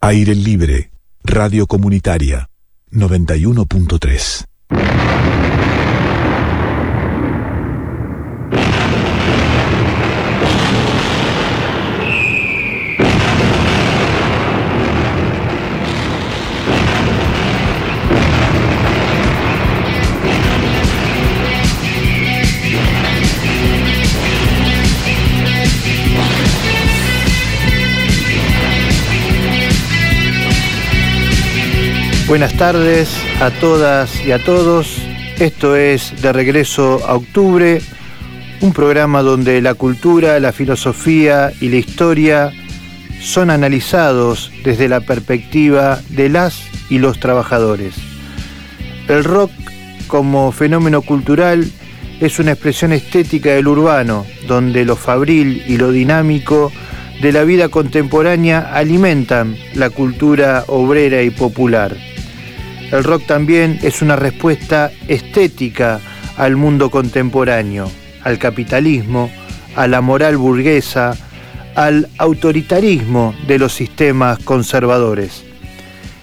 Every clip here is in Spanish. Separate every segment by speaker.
Speaker 1: Aire Libre, Radio Comunitaria, 91.3.
Speaker 2: Buenas tardes a todas y a todos. Esto es De Regreso a Octubre, un programa donde la cultura, la filosofía y la historia son analizados desde la perspectiva de las y los trabajadores. El rock como fenómeno cultural es una expresión estética del urbano, donde lo fabril y lo dinámico de la vida contemporánea alimentan la cultura obrera y popular. El rock también es una respuesta estética al mundo contemporáneo, al capitalismo, a la moral burguesa, al autoritarismo de los sistemas conservadores.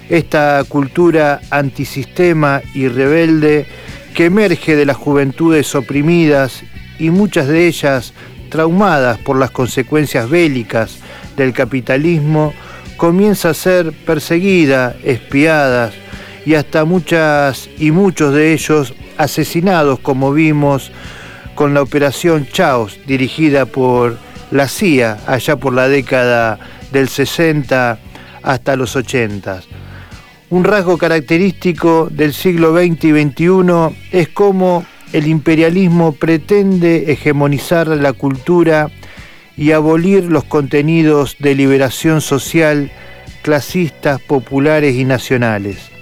Speaker 2: Esta cultura antisistema y rebelde que emerge de las juventudes oprimidas y muchas de ellas traumadas por las consecuencias bélicas del capitalismo, comienza a ser perseguida, espiada, y hasta muchas y muchos de ellos asesinados, como vimos con la operación Chaos, dirigida por la CIA allá por la década del 60 hasta los 80. Un rasgo característico del siglo XX y XXI es cómo el imperialismo pretende hegemonizar la cultura y abolir los contenidos de liberación social clasistas, populares y nacionales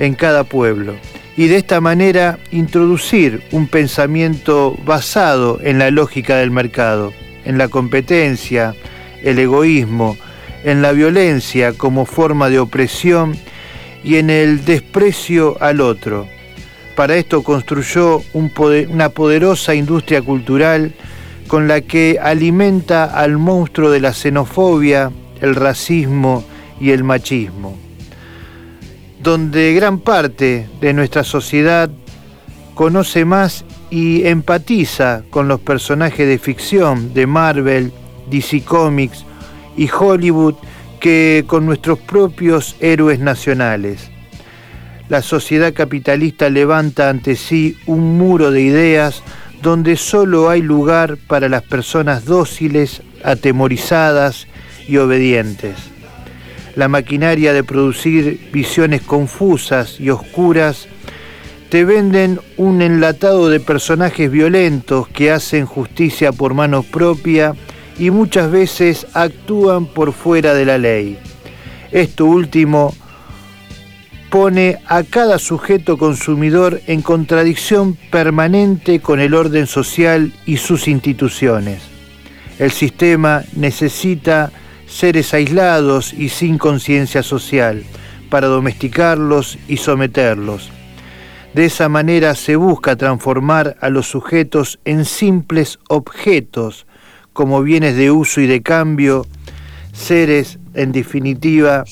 Speaker 2: en cada pueblo y de esta manera introducir un pensamiento basado en la lógica del mercado, en la competencia, el egoísmo, en la violencia como forma de opresión y en el desprecio al otro. Para esto construyó una poderosa industria cultural con la que alimenta al monstruo de la xenofobia, el racismo y el machismo donde gran parte de nuestra sociedad conoce más y empatiza con los personajes de ficción de Marvel, DC Comics y Hollywood que con nuestros propios héroes nacionales. La sociedad capitalista levanta ante sí un muro de ideas donde solo hay lugar para las personas dóciles, atemorizadas y obedientes la maquinaria de producir visiones confusas y oscuras, te venden un enlatado de personajes violentos que hacen justicia por mano propia y muchas veces actúan por fuera de la ley. Esto último pone a cada sujeto consumidor en contradicción permanente con el orden social y sus instituciones. El sistema necesita seres aislados y sin conciencia social, para domesticarlos y someterlos. De esa manera se busca transformar a los sujetos en simples objetos, como bienes de uso y de cambio, seres, en definitiva,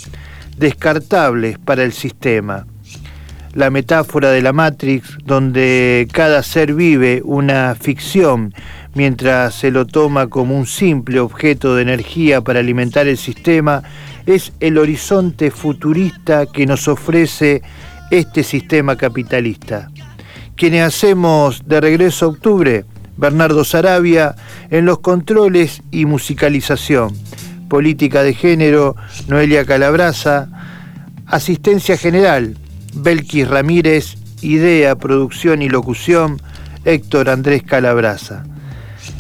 Speaker 2: descartables para el sistema. La metáfora de la Matrix, donde cada ser vive una ficción mientras se lo toma como un simple objeto de energía para alimentar el sistema, es el horizonte futurista que nos ofrece este sistema capitalista. Quienes hacemos de regreso a octubre, Bernardo Sarabia, en los controles y musicalización, política de género, Noelia Calabraza, asistencia general, Belkis Ramírez, idea, producción y locución, Héctor Andrés Calabraza.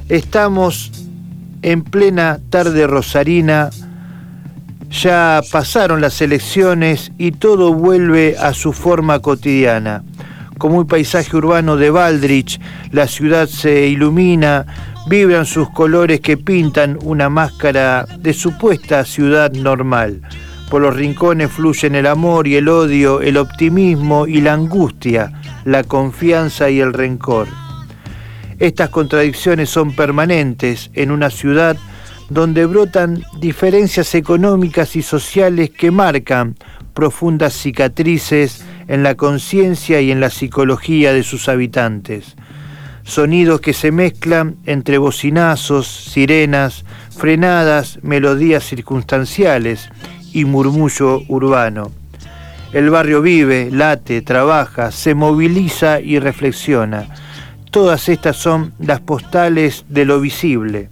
Speaker 2: Estamos en plena tarde rosarina, ya pasaron las elecciones y todo vuelve a su forma cotidiana. Como un paisaje urbano de Baldrich, la ciudad se ilumina, vibran sus colores que pintan una máscara de supuesta ciudad normal. Por los rincones fluyen el amor y el odio, el optimismo y la angustia, la confianza y el rencor. Estas contradicciones son permanentes en una ciudad donde brotan diferencias económicas y sociales que marcan profundas cicatrices en la conciencia y en la psicología de sus habitantes. Sonidos que se mezclan entre bocinazos, sirenas, frenadas, melodías circunstanciales y murmullo urbano. El barrio vive, late, trabaja, se moviliza y reflexiona. Todas estas son las postales de lo visible.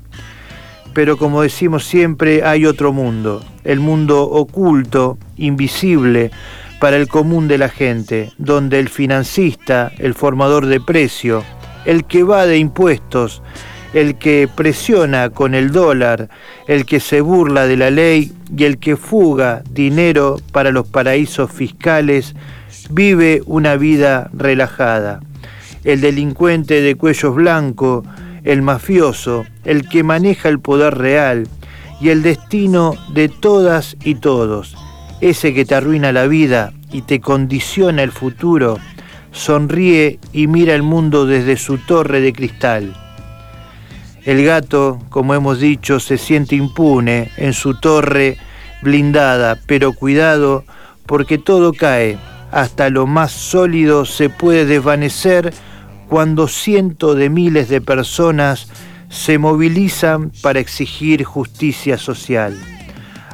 Speaker 2: Pero como decimos siempre, hay otro mundo, el mundo oculto, invisible, para el común de la gente, donde el financista, el formador de precio, el que va de impuestos, el que presiona con el dólar, el que se burla de la ley y el que fuga dinero para los paraísos fiscales, vive una vida relajada. El delincuente de cuello blanco, el mafioso, el que maneja el poder real y el destino de todas y todos, ese que te arruina la vida y te condiciona el futuro, sonríe y mira el mundo desde su torre de cristal. El gato, como hemos dicho, se siente impune en su torre blindada, pero cuidado porque todo cae, hasta lo más sólido se puede desvanecer cuando cientos de miles de personas se movilizan para exigir justicia social.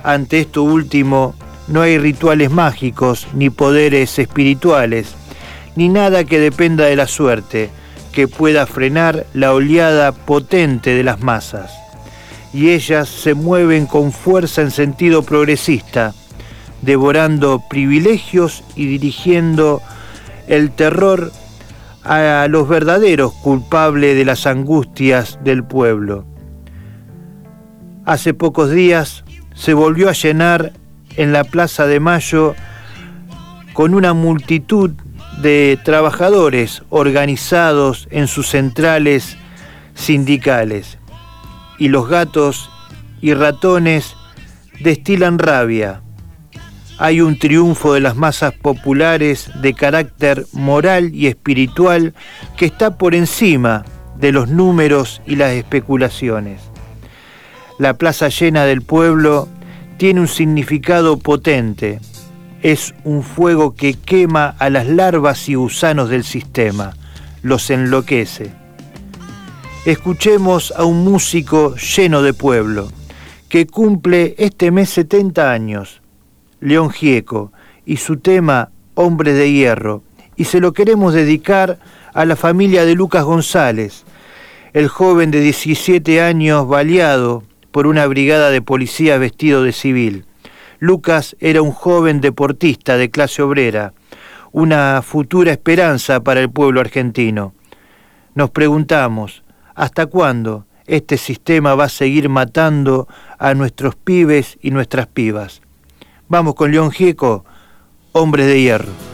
Speaker 2: Ante esto último, no hay rituales mágicos, ni poderes espirituales, ni nada que dependa de la suerte, que pueda frenar la oleada potente de las masas. Y ellas se mueven con fuerza en sentido progresista, devorando privilegios y dirigiendo el terror a los verdaderos culpables de las angustias del pueblo. Hace pocos días se volvió a llenar en la Plaza de Mayo con una multitud de trabajadores organizados en sus centrales sindicales. Y los gatos y ratones destilan rabia, hay un triunfo de las masas populares de carácter moral y espiritual que está por encima de los números y las especulaciones. La plaza llena del pueblo tiene un significado potente. Es un fuego que quema a las larvas y gusanos del sistema, los enloquece. Escuchemos a un músico lleno de pueblo, que cumple este mes 70 años León Gieco y su tema Hombres de Hierro, y se lo queremos dedicar a la familia de Lucas González, el joven de 17 años baleado por una brigada de policías vestido de civil. Lucas era un joven deportista de clase obrera, una futura esperanza para el pueblo argentino. Nos preguntamos, ¿hasta cuándo este sistema va a seguir matando a nuestros pibes y nuestras pibas? Vamos con León Gieco, Hombres de Hierro.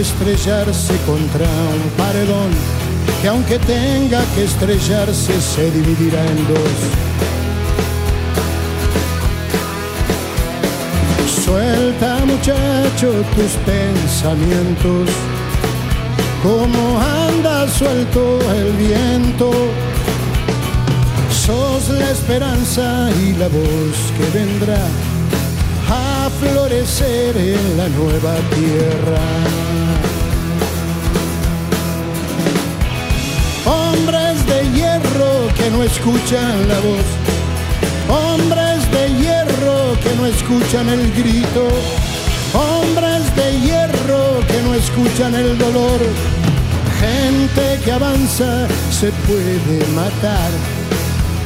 Speaker 3: Estrellarse contra un paredón, que aunque tenga que estrellarse se dividirá en dos. Suelta muchacho tus pensamientos, como anda suelto el viento. Sos la esperanza y la voz que vendrá a florecer en la nueva tierra. hombres de hierro que no escuchan la voz, hombres de hierro que no escuchan el grito, hombres de hierro que no escuchan el dolor, gente que avanza se puede matar,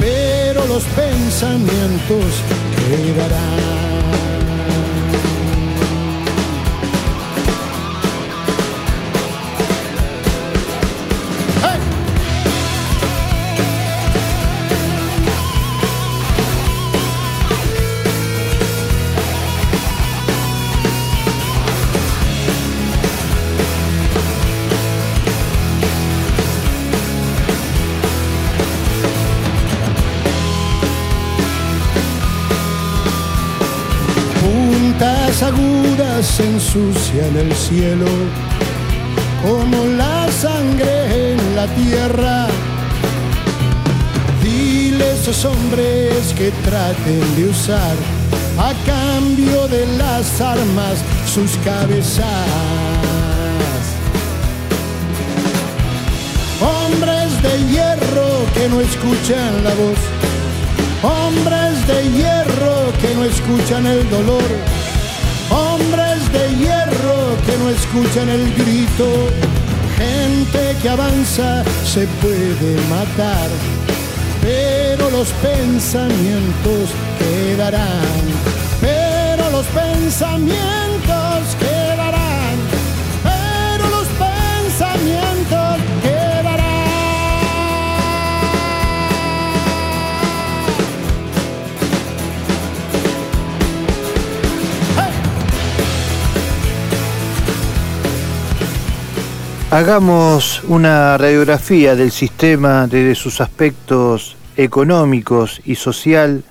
Speaker 3: pero los pensamientos quedarán. Ensucian el cielo como la sangre en la tierra. Dile a esos hombres que traten de usar a cambio de las armas sus cabezas. Hombres de hierro que no escuchan la voz. Hombres de hierro que no escuchan el dolor. Hombres de hierro que no escuchan el grito. Gente que avanza se puede matar pero los pensamientos quedarán, pero los pensamientos
Speaker 2: Hagamos una radiografía del sistema desde sus aspectos económicos y social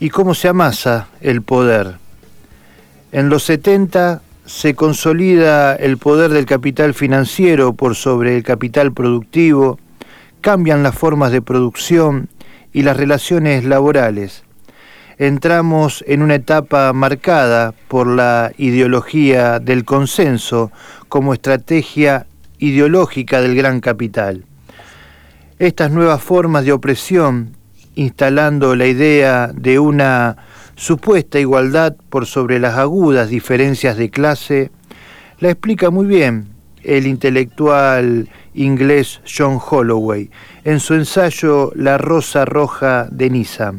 Speaker 2: y cómo se amasa el poder. En los 70 se consolida el poder del capital financiero por sobre el capital productivo, cambian las formas de producción y las relaciones laborales. Entramos en una etapa marcada por la ideología del consenso como estrategia ideológica del gran capital. Estas nuevas formas de opresión, instalando la idea de una supuesta igualdad por sobre las agudas diferencias de clase, la explica muy bien el intelectual inglés John Holloway en su ensayo La Rosa Roja de Niza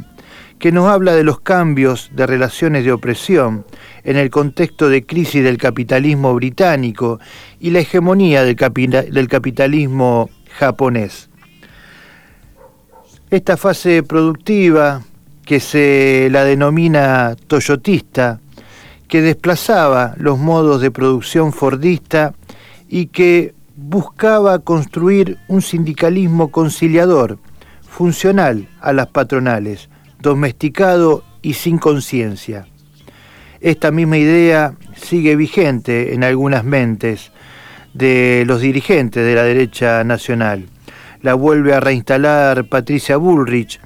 Speaker 2: que nos habla de los cambios de relaciones de opresión en el contexto de crisis del capitalismo británico y la hegemonía del, capitalismo japonés. Esta fase productiva, que se la denomina toyotista, que desplazaba los modos de producción fordista y que buscaba construir un sindicalismo conciliador, funcional a las patronales, domesticado y sin conciencia. Esta misma idea sigue vigente en algunas mentes de los dirigentes de la derecha nacional. La vuelve a reinstalar Patricia Bullrich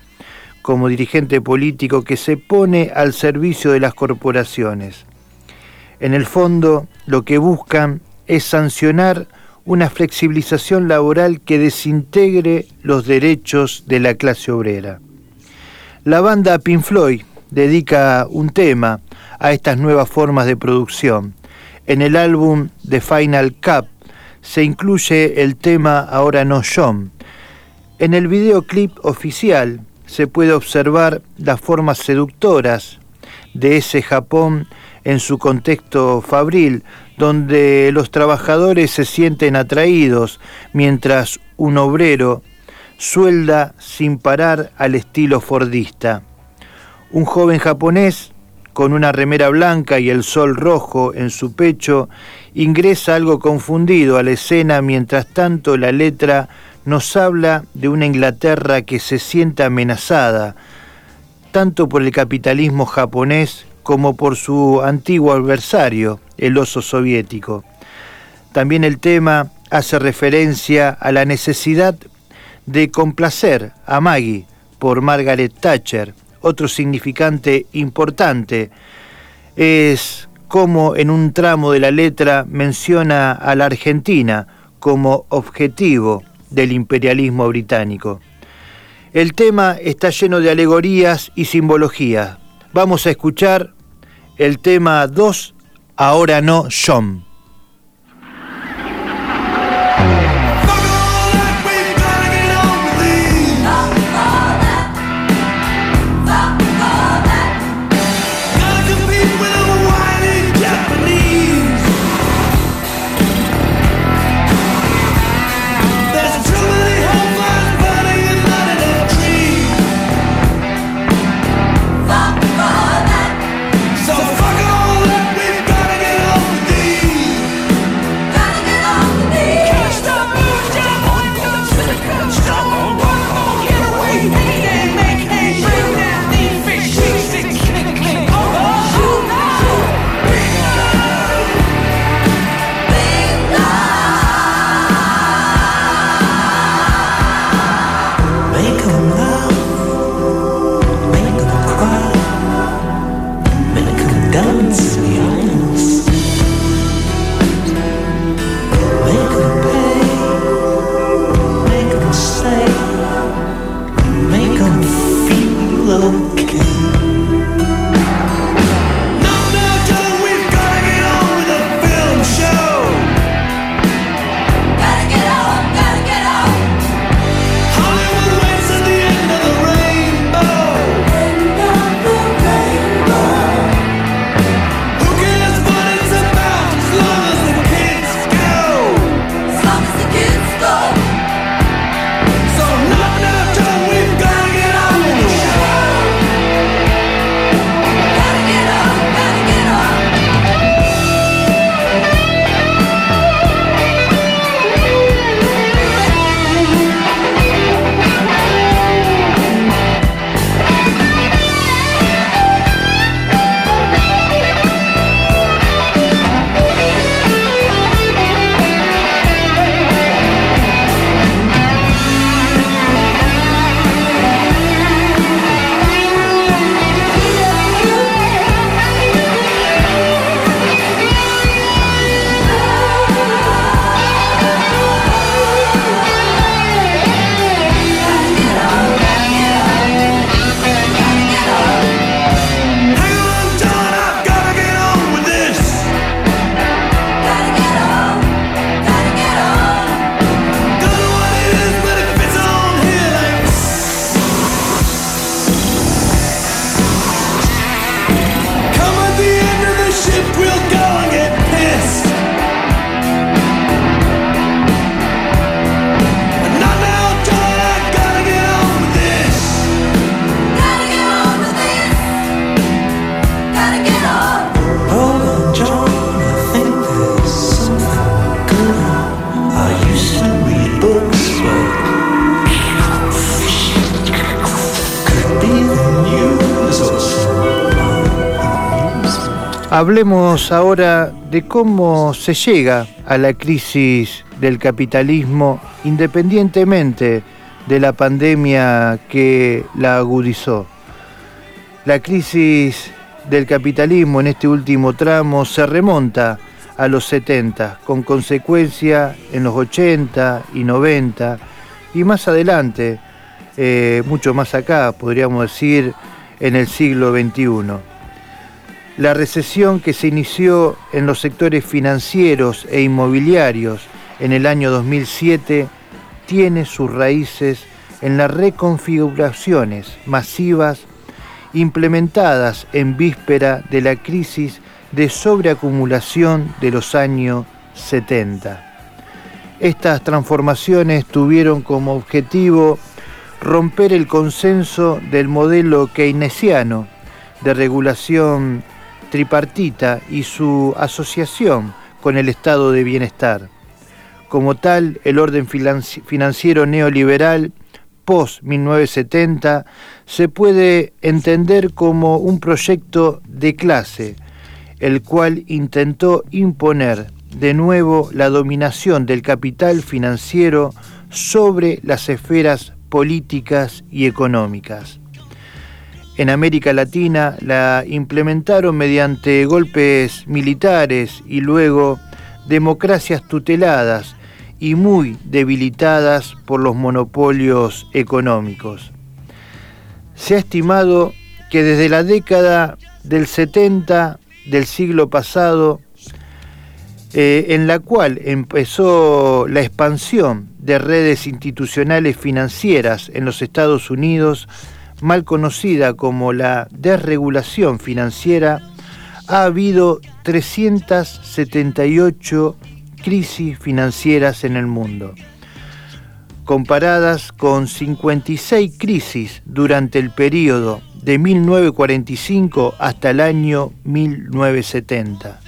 Speaker 2: como dirigente político que se pone al servicio de las corporaciones. En el fondo, lo que buscan es sancionar una flexibilización laboral que desintegre los derechos de la clase obrera. La banda Pink Floyd dedica un tema a estas nuevas formas de producción. En el álbum The Final Cup se incluye el tema Ahora no John. En el videoclip oficial se puede observar las formas seductoras de ese Japón en su contexto fabril, donde los trabajadores se sienten atraídos mientras un obrero suelda sin parar al estilo fordista. Un joven japonés, con una remera blanca y el sol rojo en su pecho, ingresa algo confundido a la escena mientras tanto la letra nos habla de una Inglaterra que se siente amenazada, tanto por el capitalismo japonés como por su antiguo adversario, el oso soviético. También el tema hace referencia a la necesidad de complacer a Maggie por Margaret Thatcher. Otro significante importante es como en un tramo de la letra menciona a la Argentina como objetivo del imperialismo británico. El tema está lleno de alegorías y simbologías. Vamos a escuchar el tema 2, Ahora no, John. Hablemos ahora de cómo se llega a la crisis del capitalismo independientemente de la pandemia que la agudizó. La crisis del capitalismo en este último tramo se remonta a los 70, con consecuencia en los 80 y 90 y más adelante, eh, mucho más acá, podríamos decir, en el siglo XXI. La recesión que se inició en los sectores financieros e inmobiliarios en el año 2007 tiene sus raíces en las reconfiguraciones masivas implementadas en víspera de la crisis de sobreacumulación de los años 70. Estas transformaciones tuvieron como objetivo romper el consenso del modelo keynesiano de regulación tripartita y su asociación con el estado de bienestar. Como tal, el orden financiero neoliberal post-1970 se puede entender como un proyecto de clase, el cual intentó imponer de nuevo la dominación del capital financiero sobre las esferas políticas y económicas en América Latina la implementaron mediante golpes militares y luego democracias tuteladas y muy debilitadas por los monopolios económicos. Se ha estimado que desde la década del 70 del siglo pasado, eh, en la cual empezó la expansión de redes institucionales financieras en los Estados Unidos, mal conocida como la desregulación financiera, ha habido 378 crisis financieras en el mundo, comparadas con 56 crisis durante el periodo de 1945 hasta el año 1970,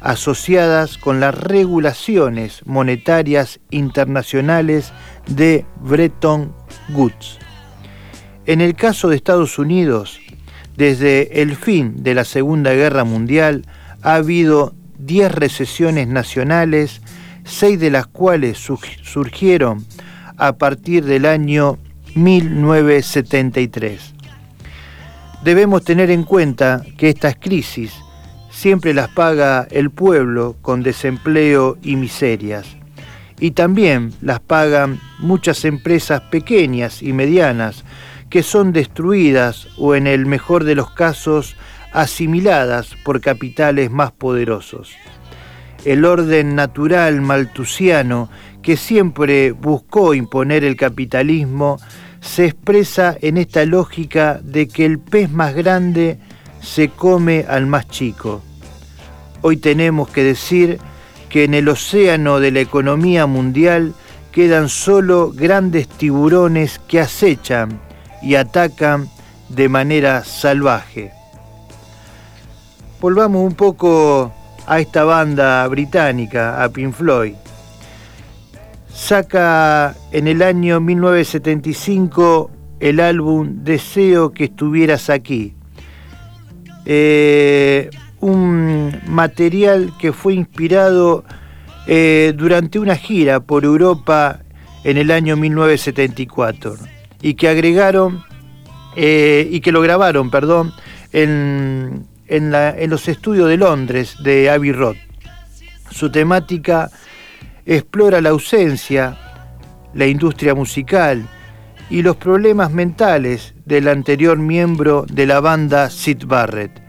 Speaker 2: asociadas con las regulaciones monetarias internacionales de Bretton Woods. En el caso de Estados Unidos, desde el fin de la Segunda Guerra Mundial ha habido 10 recesiones nacionales, seis de las cuales surgieron a partir del año 1973. Debemos tener en cuenta que estas crisis siempre las paga el pueblo con desempleo y miserias. Y también las pagan muchas empresas pequeñas y medianas que son destruidas o en el mejor de los casos asimiladas por capitales más poderosos. El orden natural maltusiano que siempre buscó imponer el capitalismo se expresa en esta lógica de que el pez más grande se come al más chico. Hoy tenemos que decir que en el océano de la economía mundial quedan solo grandes tiburones que acechan y atacan de manera salvaje. Volvamos un poco a esta banda británica, a Pink Floyd. Saca en el año 1975 el álbum Deseo que estuvieras aquí. Eh, un material que fue inspirado eh, durante una gira por Europa en el año 1974 y que agregaron eh, y que lo grabaron, perdón, en, en, los estudios de Londres de Abbey Road. Su temática explora la ausencia, la industria musical y los problemas mentales del anterior miembro de la banda Sid Barrett.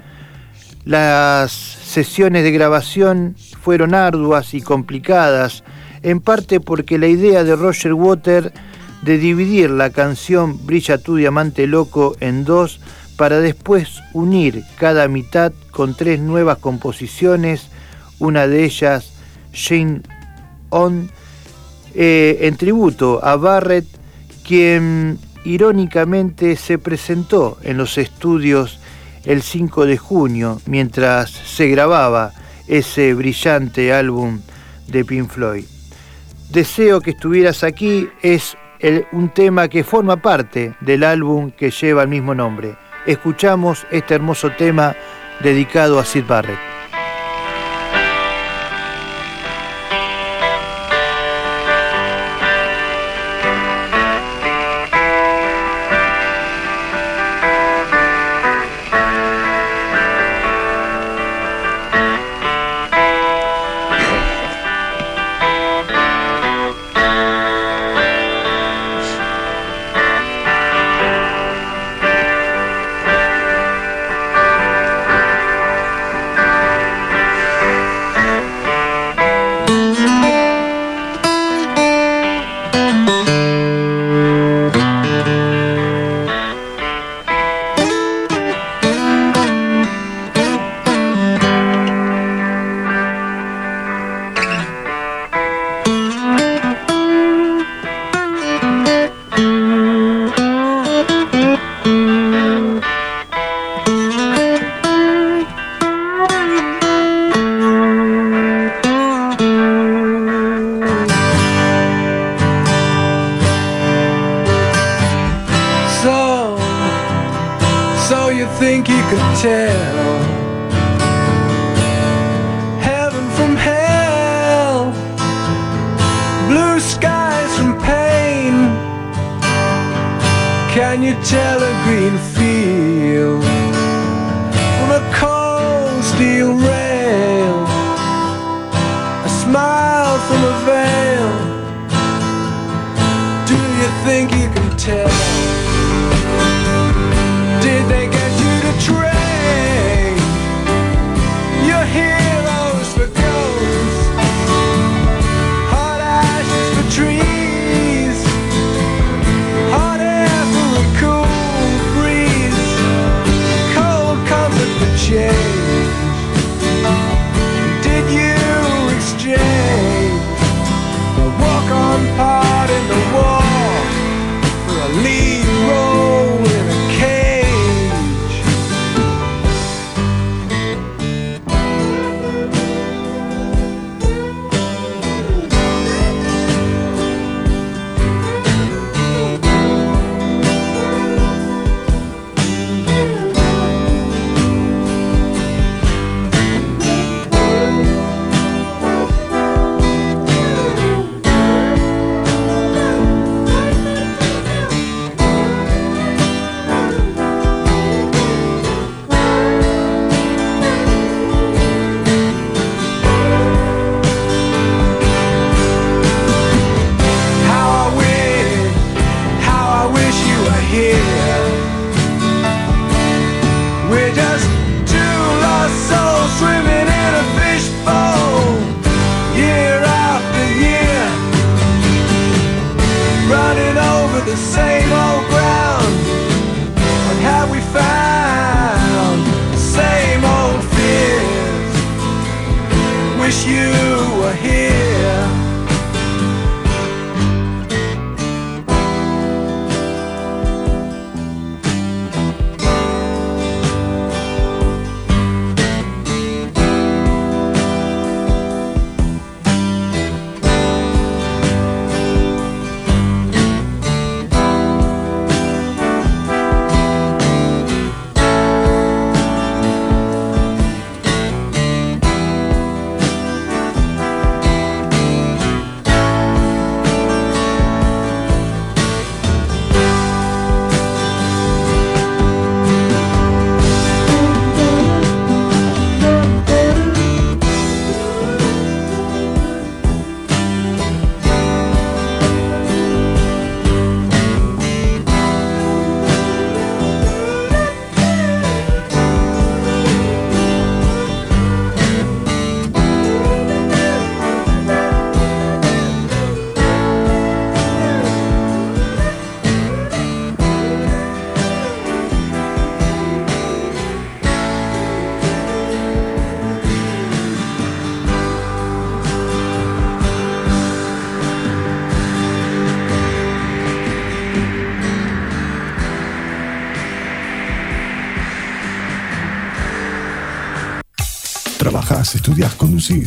Speaker 2: Las sesiones de grabación fueron arduas y complicadas, en parte porque la idea de Roger Water de dividir la canción Brilla tu diamante loco en dos para después unir cada mitad con tres nuevas composiciones, una de ellas Shane On, eh, en tributo a Barrett, quien irónicamente se presentó en los estudios el 5 de junio mientras se grababa ese brillante álbum de Pink Floyd. Deseo que estuvieras aquí es un tema que forma parte del álbum que lleva el mismo nombre. Escuchamos este hermoso tema
Speaker 4: dedicado a Sid Barrett.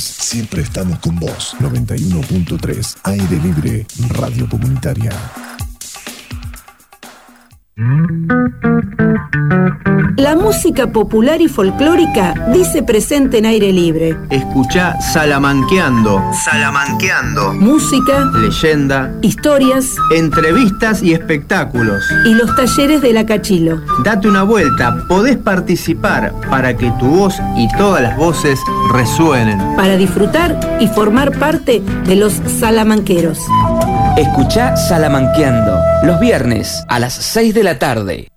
Speaker 5: Siempre estamos con vos. 91.3 Aire Libre Radio Comunitaria.
Speaker 6: Música popular y folclórica dice presente en aire libre.
Speaker 7: Escucha Salamanqueando. Salamanqueando.
Speaker 6: Música,
Speaker 7: leyenda,
Speaker 6: historias,
Speaker 7: entrevistas y espectáculos.
Speaker 6: Y los talleres de la Cachilo.
Speaker 7: Date una vuelta, podés participar para que tu voz y todas las voces resuenen.
Speaker 6: Para disfrutar y formar parte de los salamanqueros.
Speaker 8: Escucha Salamanqueando los viernes a las 6 de la tarde.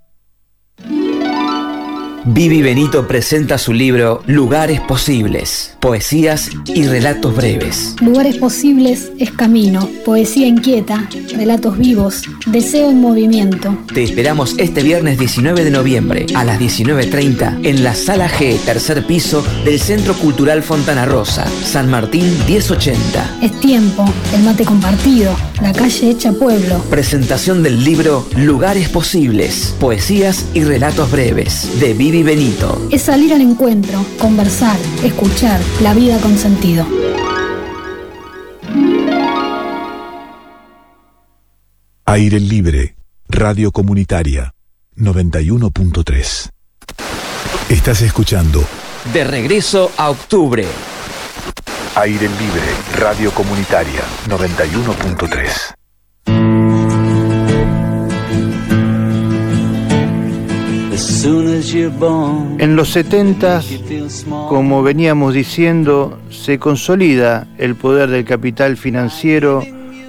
Speaker 8: Vivi Benito presenta su libro Lugares Posibles, poesías y relatos breves.
Speaker 9: Lugares Posibles es camino, poesía inquieta, relatos vivos, deseo en movimiento.
Speaker 8: Te esperamos este viernes 19 de noviembre a las 19.30 en la Sala G, tercer piso del Centro Cultural Fontana Rosa, San Martín 1080.
Speaker 9: Es tiempo, el mate compartido, la calle hecha pueblo.
Speaker 8: Presentación del libro Lugares Posibles, poesías y relatos breves de Vivi Benito.
Speaker 9: Es salir al encuentro, conversar, escuchar, la vida con sentido.
Speaker 1: Aire Libre, Radio Comunitaria, 91.3. Estás escuchando
Speaker 8: De regreso a octubre.
Speaker 1: Aire Libre, Radio Comunitaria, 91.3.
Speaker 2: En los 70, como veníamos diciendo, se consolida el poder del capital financiero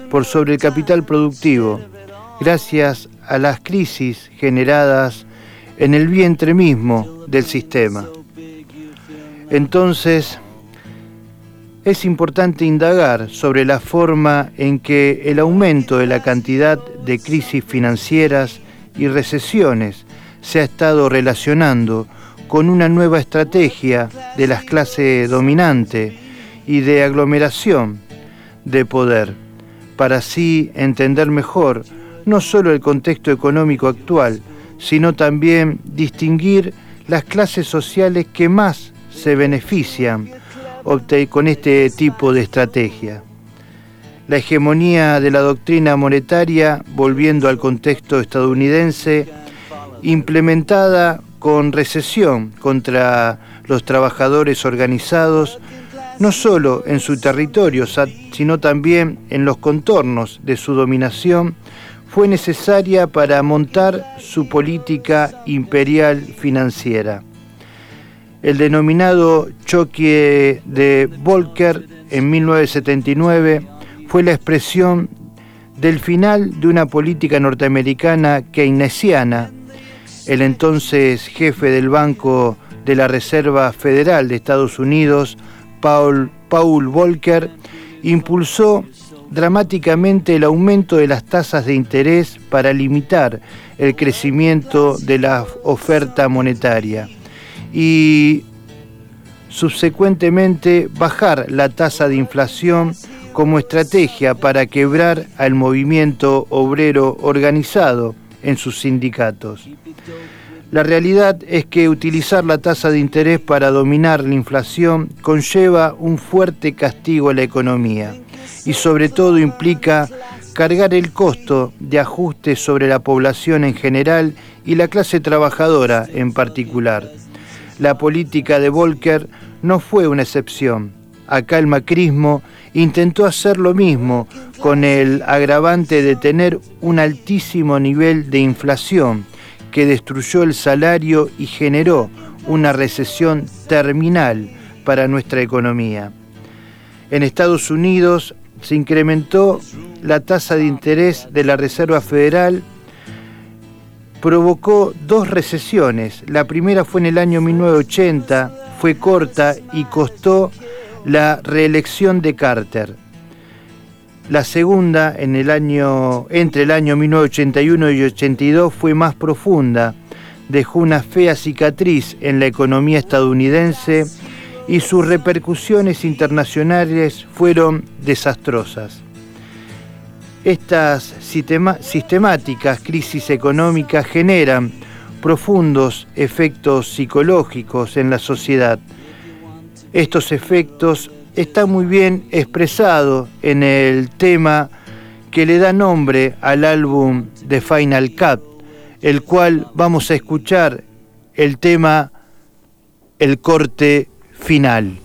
Speaker 2: por sobre el capital productivo, gracias a las crisis generadas en el vientre mismo del sistema. Entonces, es importante indagar sobre la forma en que el aumento de la cantidad de crisis financieras y recesiones se ha estado relacionando con una nueva estrategia de las clases dominante y de aglomeración de poder, para así entender mejor no solo el contexto económico actual, sino también distinguir las clases sociales que más se benefician con este tipo de estrategia. La hegemonía de la doctrina monetaria, volviendo al contexto estadounidense, implementada con recesión contra los trabajadores organizados, no solo en su territorio, sino también en los contornos de su dominación, fue necesaria para montar su política imperial financiera. El denominado choque de Volcker en 1979 fue la expresión del final de una política norteamericana keynesiana el entonces jefe del Banco de la Reserva Federal de Estados Unidos, Paul, Paul Volcker, impulsó dramáticamente el aumento de las tasas de interés para limitar el crecimiento de la oferta monetaria y subsecuentemente bajar la tasa de inflación como estrategia para quebrar al movimiento obrero organizado en sus sindicatos. La realidad es que utilizar la tasa de interés para dominar la inflación conlleva un fuerte castigo a la economía y sobre todo implica cargar el costo de ajuste sobre la población en general y la clase trabajadora en particular. La política de Volcker no fue una excepción. Acá el macrismo intentó hacer lo mismo con el agravante de tener un altísimo nivel de inflación que destruyó el salario y generó una recesión terminal para nuestra economía. En Estados Unidos se incrementó la tasa de interés de la Reserva Federal, provocó dos recesiones. La primera fue en el año 1980, fue corta y costó la reelección de Carter. La segunda, en el año, entre el año 1981 y 82, fue más profunda. Dejó una fea cicatriz en la economía estadounidense y sus repercusiones internacionales fueron desastrosas. Estas sistemáticas crisis económicas generan profundos efectos psicológicos en la sociedad estos efectos están muy bien expresados en el tema que le da nombre al álbum de Final Cut, el cual vamos a escuchar el tema El corte final.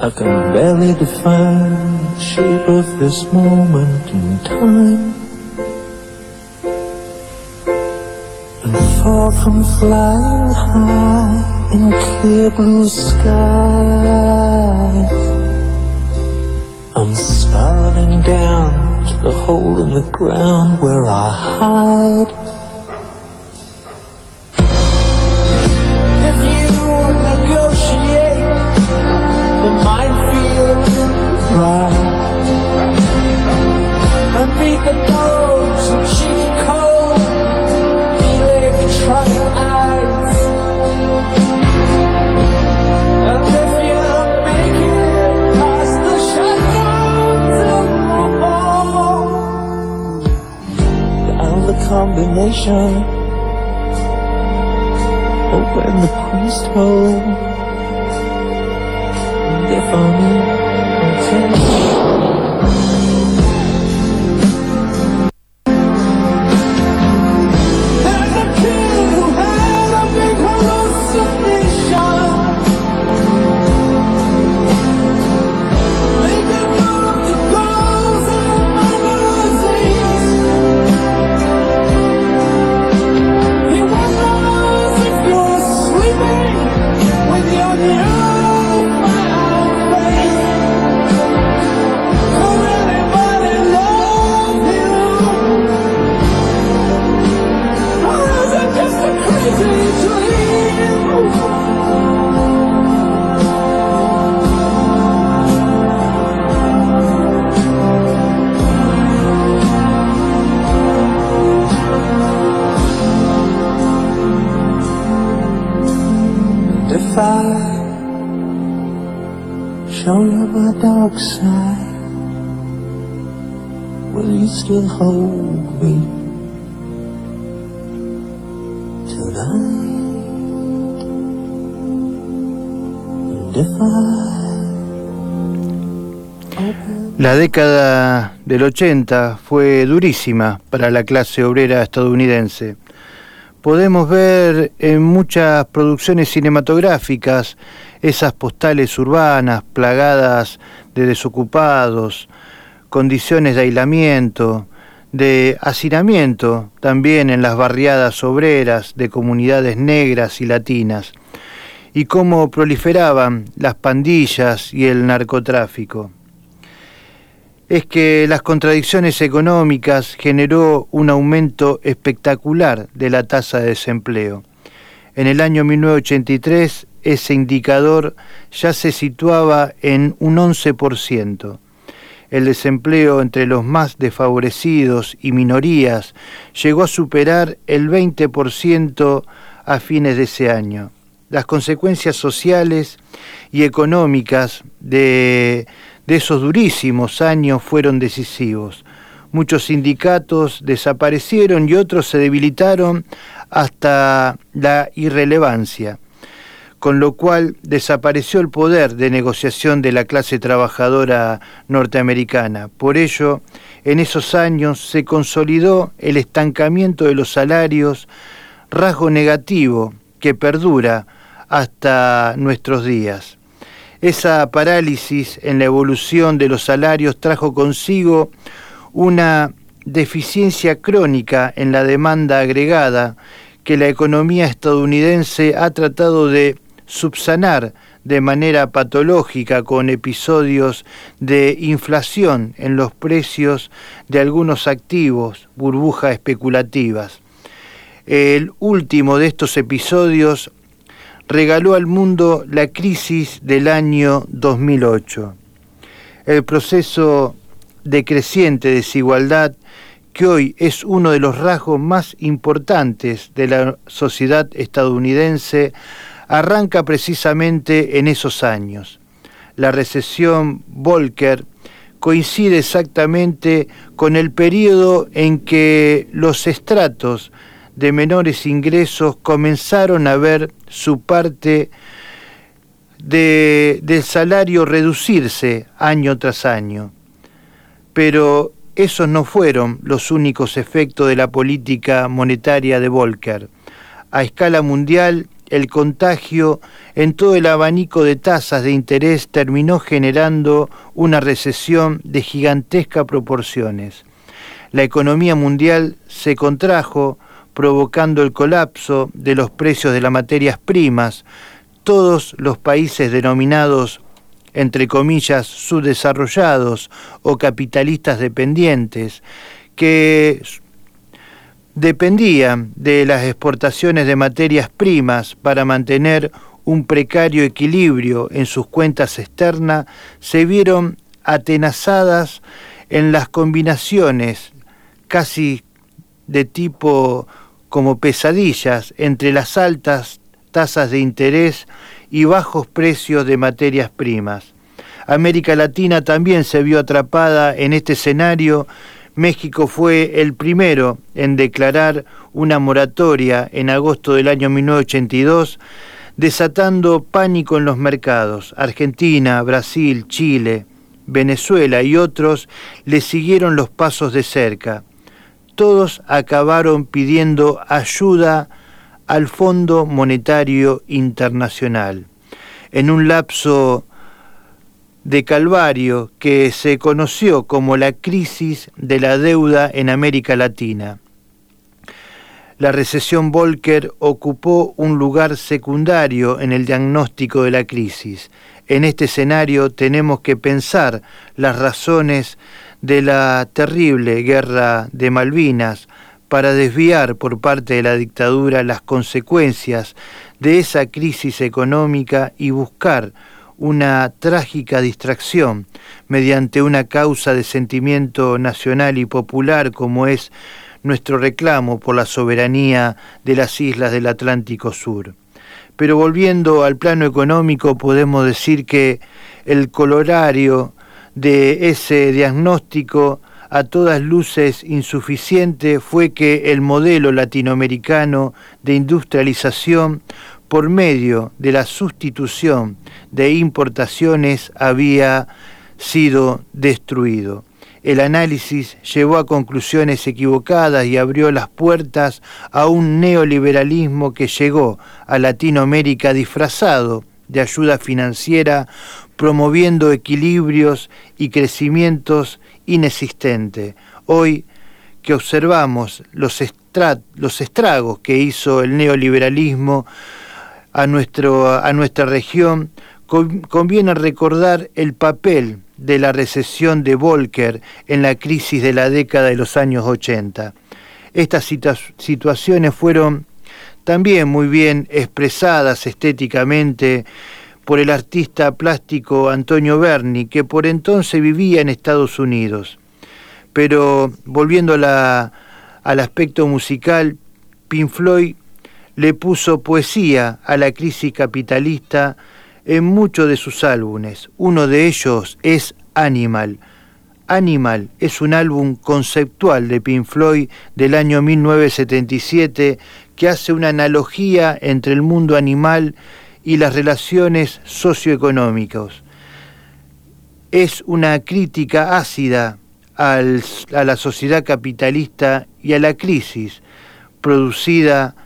Speaker 10: I can barely define the shape of this moment in time. And far from flying high in clear blue skies I'm spiraling down to the hole in the ground where I hide combination. Open the crystal They found me attention
Speaker 2: La década del 80 fue durísima para la clase obrera estadounidense. Podemos ver en muchas producciones cinematográficas esas postales urbanas plagadas de desocupados, condiciones de aislamiento, de hacinamiento también en las barriadas obreras de comunidades negras y latinas, y cómo proliferaban las pandillas y el narcotráfico es que las contradicciones económicas generó un aumento espectacular de la tasa de desempleo. En el año 1983 ese indicador ya se situaba en un 11%. El desempleo entre los más desfavorecidos y minorías llegó a superar el 20% a fines de ese año. Las consecuencias sociales y económicas de de esos durísimos años fueron decisivos. Muchos sindicatos desaparecieron y otros se debilitaron hasta la irrelevancia, con lo cual desapareció el poder de negociación de la clase trabajadora norteamericana. Por ello, en esos años se consolidó el estancamiento de los salarios, rasgo negativo que perdura hasta nuestros días. Esa parálisis en la evolución de los salarios trajo consigo una deficiencia crónica en la demanda agregada que la economía estadounidense ha tratado de subsanar de manera patológica con episodios de inflación en los precios de algunos activos, burbujas especulativas. El último de estos episodios regaló al mundo la crisis del año 2008. El proceso de creciente desigualdad que hoy es uno de los rasgos más importantes de la sociedad estadounidense, arranca precisamente en esos años. La recesión Volcker coincide exactamente con el periodo en que los estratos de menores ingresos comenzaron a ver su parte de, del salario reducirse año tras año. Pero esos no fueron los únicos efectos de la política monetaria de Volcker. A escala mundial, el contagio en todo el abanico de tasas de interés terminó generando una recesión de gigantescas proporciones. La economía mundial se contrajo, provocando el colapso de los precios de las materias primas. Todos los países denominados entre comillas, subdesarrollados o capitalistas dependientes, que dependían de las exportaciones de materias primas para mantener un precario equilibrio en sus cuentas externas, se vieron atenazadas en las combinaciones casi de tipo como pesadillas entre las altas tasas de interés y bajos precios de materias primas. América Latina también se vio atrapada en este escenario México fue el primero en declarar una moratoria en agosto del año 1982, desatando pánico en los mercados. Argentina, Brasil, Chile, Venezuela y otros le siguieron los pasos de cerca. Todos acabaron pidiendo ayuda al Fondo Monetario Internacional. En un lapso de Calvario que se conoció como la crisis de la deuda en América Latina. La recesión Volcker ocupó un lugar secundario en el diagnóstico de la crisis. En este escenario tenemos que pensar las razones de la terrible guerra de Malvinas para desviar por parte de la dictadura las consecuencias de esa crisis económica y buscar una trágica distracción mediante una causa de sentimiento nacional y popular como es nuestro reclamo por la soberanía de las islas del Atlántico Sur. Pero volviendo al plano económico podemos decir que el colorario de ese diagnóstico a todas luces insuficiente fue que el modelo latinoamericano de industrialización por medio de la sustitución de importaciones había sido destruido. El análisis llevó a conclusiones equivocadas y abrió las puertas a un neoliberalismo que llegó a Latinoamérica disfrazado de ayuda financiera, promoviendo equilibrios y crecimientos inexistentes. Hoy que observamos los, los estragos que hizo el neoliberalismo, a, nuestro, a nuestra región, conviene recordar el papel de la recesión de Volcker en la crisis de la década de los años 80. Estas situaciones fueron también muy bien expresadas estéticamente por el artista plástico Antonio Berni, que por entonces vivía en Estados Unidos. Pero volviendo al aspecto musical, Pink Floyd le puso poesía a la crisis capitalista en muchos de sus álbumes. Uno de ellos es Animal. Animal es un álbum conceptual de Pink Floyd del año 1977 que hace una analogía entre el mundo animal y las relaciones socioeconómicas. Es una crítica ácida a la sociedad capitalista y a la crisis producida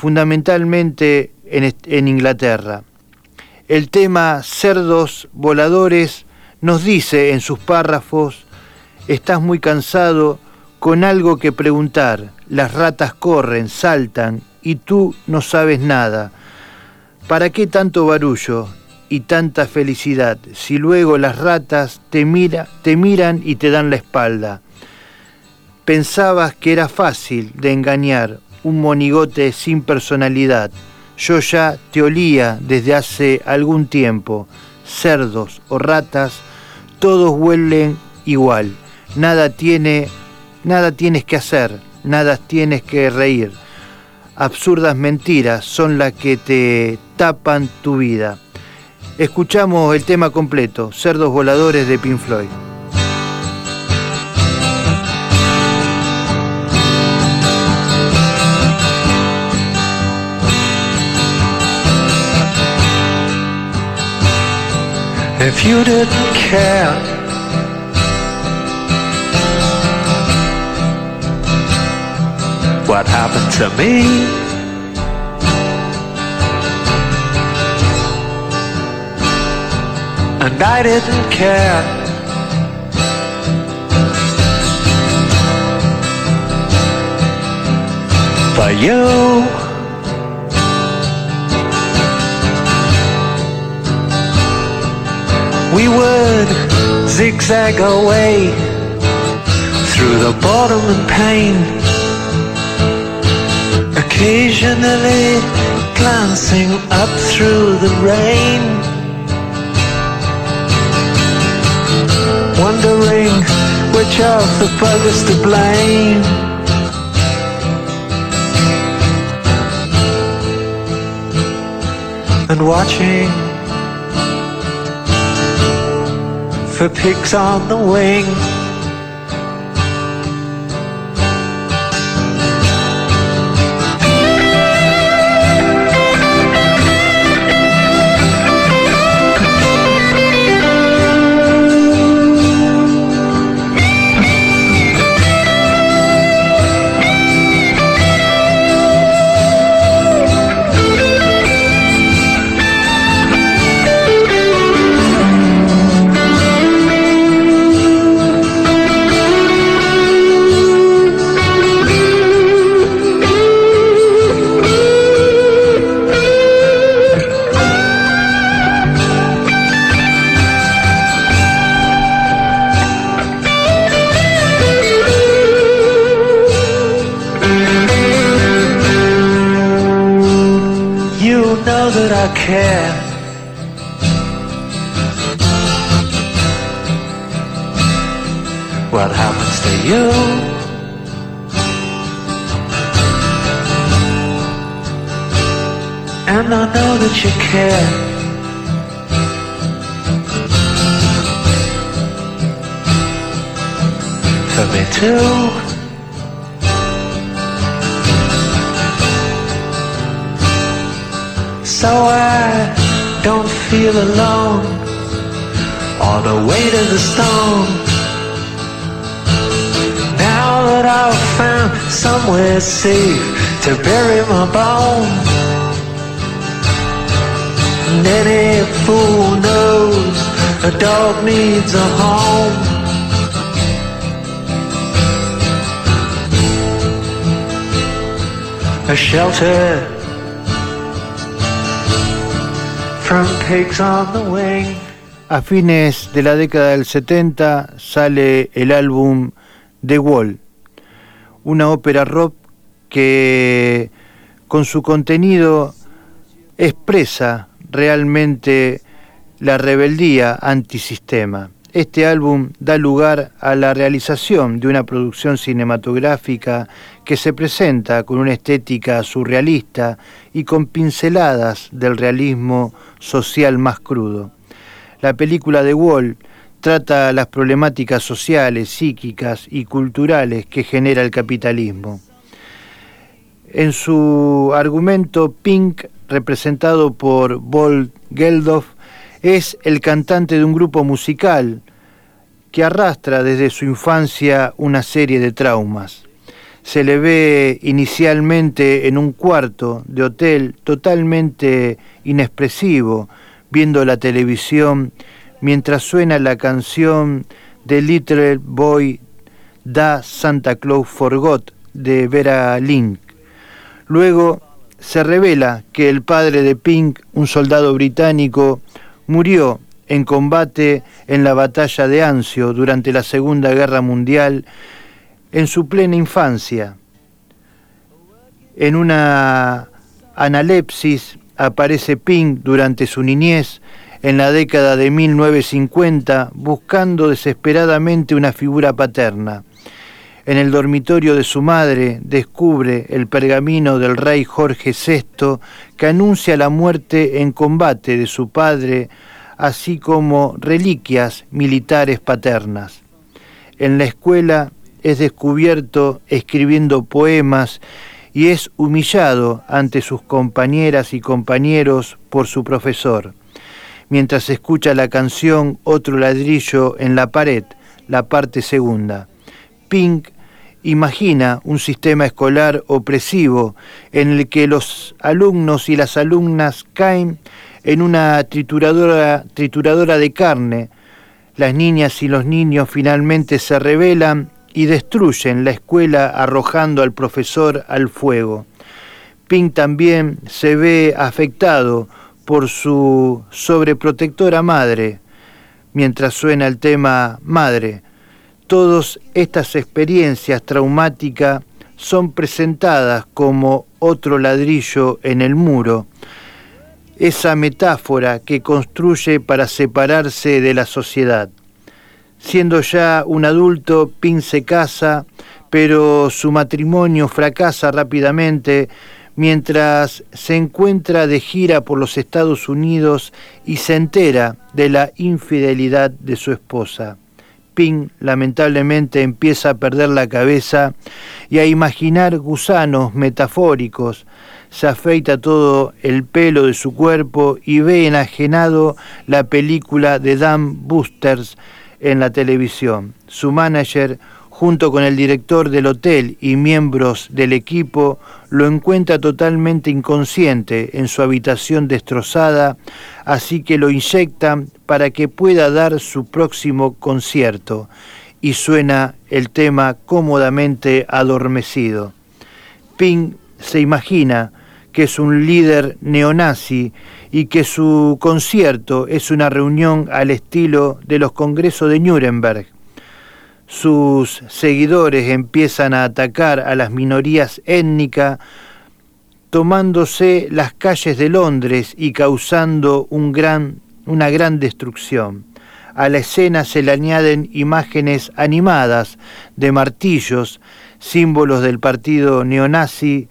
Speaker 2: fundamentalmente en, Inglaterra. El tema cerdos voladores nos dice en sus párrafos, estás muy cansado con algo que preguntar, las ratas corren, saltan y tú no sabes nada. ¿Para qué tanto barullo y tanta felicidad si luego las ratas te, mira, te miran y te dan la espalda? Pensabas que era fácil de engañar un monigote sin personalidad. Yo ya te olía desde hace algún tiempo. Cerdos o ratas, todos huelen igual. Nada tiene, nada tienes que hacer, nada tienes que reír. Absurdas mentiras son las que te tapan tu vida. Escuchamos el tema completo, Cerdos Voladores de Pink Floyd.
Speaker 10: If you didn't care. What happened to me? and I didn't care. For you, we would zigzag away through the boredom and pain, occasionally glancing up through the rain. wondering which of the buggers to blame. And watching for pigs on the wing. I know that you care. For me too. so I don't feel alone or the weight of the stone. Now that I've found somewhere safe to bury my bone, and any fool knows a dog needs a home. A shelter
Speaker 2: A fines de la década del 70 sale el álbum The Wall, una ópera rock que con su contenido expresa realmente la rebeldía antisistema. Este álbum da lugar a la realización de una producción cinematográfica que se presenta con una estética surrealista y con pinceladas del realismo social más crudo. La película de Wall trata las problemáticas sociales, psíquicas y culturales que genera el capitalismo. En su argumento, Pink, representado por Bolt Geldof, es el cantante de un grupo musical que arrastra desde su infancia una serie de traumas. Se le ve inicialmente en un cuarto de hotel totalmente inexpresivo, viendo la televisión mientras suena la canción de Little Boy Da Santa Claus Forgot de Vera Link. Luego se revela que el padre de Pink, un soldado británico, murió en combate en la batalla de Anzio durante la Segunda Guerra Mundial en su plena infancia. En una analepsis aparece Pink durante su niñez en la década de 1950 buscando desesperadamente una figura paterna. En el dormitorio de su madre descubre el pergamino del rey Jorge VI que anuncia la muerte en combate de su padre, así como reliquias militares paternas. En la escuela es descubierto escribiendo poemas y es humillado ante sus compañeras y compañeros por su profesor. mientras escucha la canción Otro ladrillo en la pared, la parte segunda. Pink imagina un sistema escolar opresivo en el que los alumnos y las alumnas caen en una trituradora, trituradora de carne. Las niñas y los niños finalmente se rebelan y destruyen la escuela arrojando al profesor al fuego. Pink también se ve afectado por su sobreprotectora madre, mientras suena el tema Madre. Todas estas experiencias traumáticas son presentadas como otro ladrillo en el muro, esa metáfora que construye para separarse de la sociedad. Siendo ya un adulto, Pin se casa, pero su matrimonio fracasa rápidamente mientras se encuentra de gira por los Estados Unidos y se entera de la infidelidad de su esposa. Pin lamentablemente empieza a perder la cabeza y a imaginar gusanos metafóricos. Se afeita todo el pelo de su cuerpo y ve enajenado la película de Dan Boosters en la televisión. Su manager, junto con el director del hotel y miembros del equipo, lo encuentra totalmente inconsciente en su habitación destrozada, así que lo inyectan para que pueda dar su próximo concierto y suena el tema cómodamente adormecido. Pink se imagina que es un líder neonazi y que su concierto es una reunión al estilo de los congresos de Nuremberg. Sus seguidores empiezan a atacar a las minorías étnicas, tomándose las calles de Londres y causando una gran destrucción. A la escena se le añaden imágenes animadas de martillos, símbolos del partido neonazi,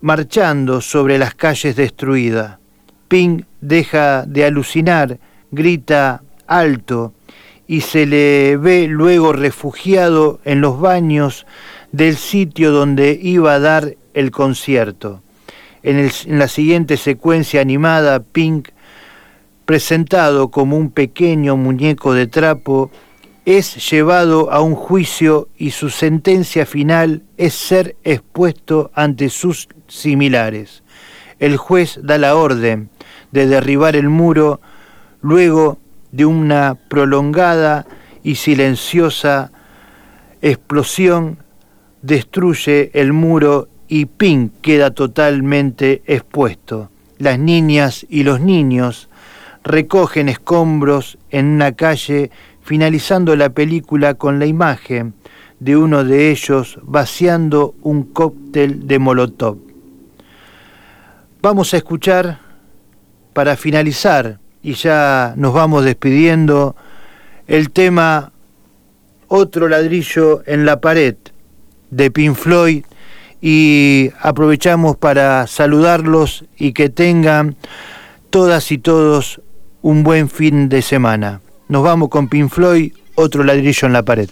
Speaker 2: marchando sobre las calles destruidas. Pink deja de alucinar, grita alto y se le ve luego refugiado en los baños del sitio donde iba a dar el concierto. En, en la siguiente secuencia animada, Pink, presentado como un pequeño muñeco de trapo, es llevado a un juicio y su sentencia final es ser expuesto ante sus similares. El juez da la orden de derribar el muro luego de una prolongada y silenciosa explosión destruye el muro y Pink queda totalmente expuesto. Las niñas y los niños recogen escombros en una calle finalizando la película con la imagen de uno de ellos vaciando un cóctel de molotov. Vamos a escuchar para finalizar, y ya nos vamos despidiendo, el tema Otro ladrillo en la pared de Pink Floyd y aprovechamos para saludarlos y que tengan todas y todos un buen fin de semana. Nos vamos con Pink Floyd, otro ladrillo en la pared.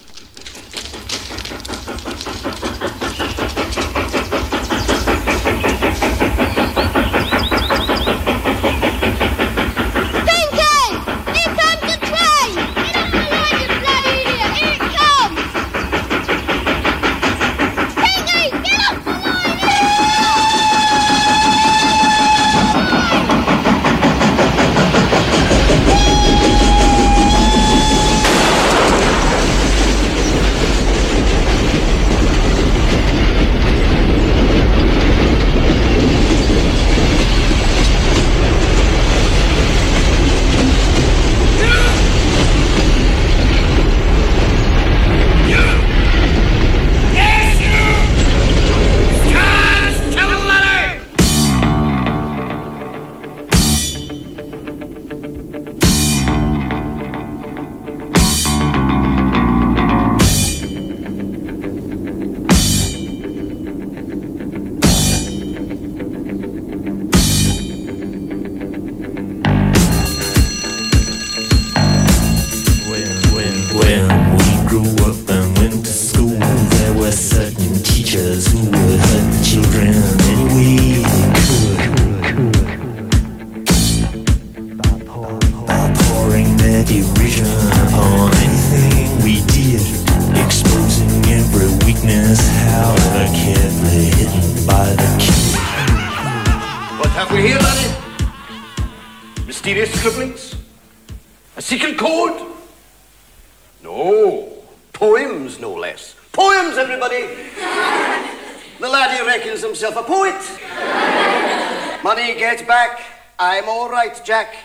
Speaker 11: Jack.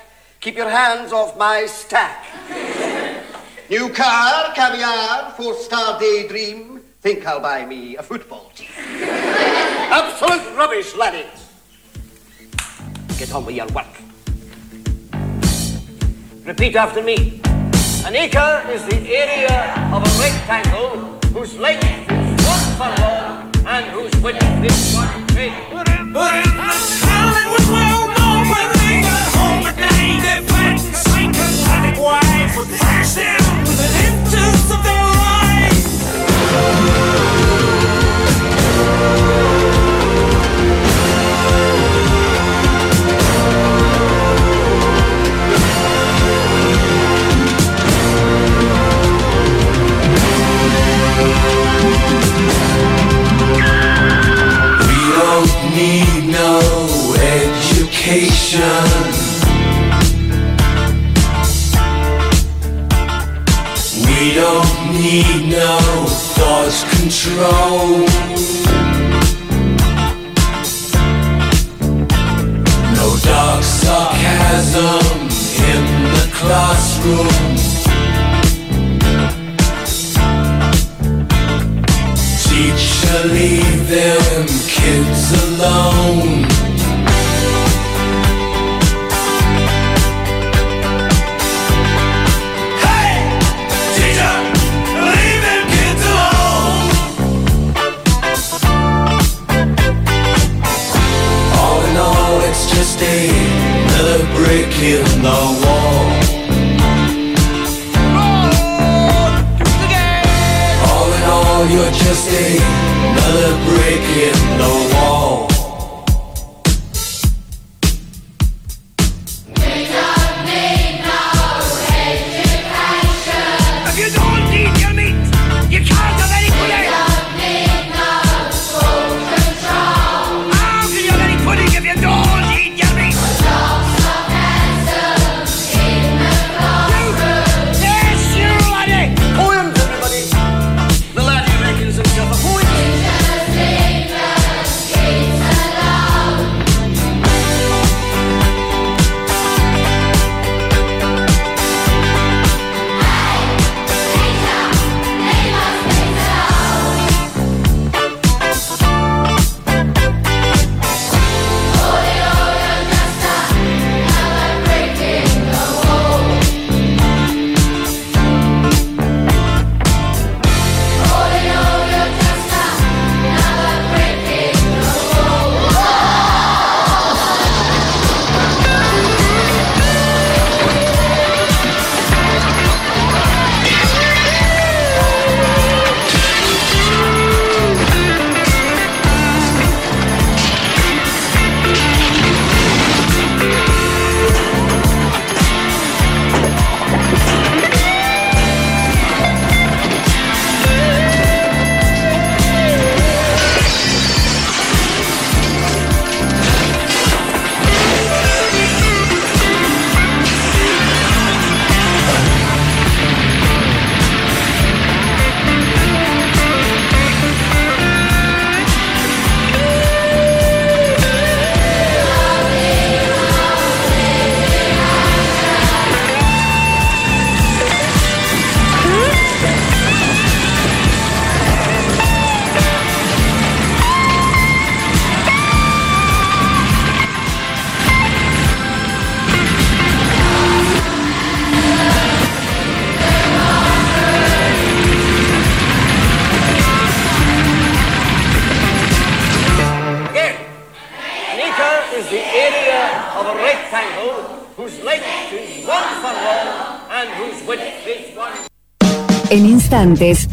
Speaker 11: Keep your hands off my stack. New car, caviar, four-star daydream. Think I'll buy me a football team. Absolute rubbish, laddie. Get on with your work. Repeat after me. An acre is the area of a rectangle whose length is one furlong and whose width is one cubit. Something of their.
Speaker 10: need no thought control. No dark sarcasm in the classroom.
Speaker 12: antes.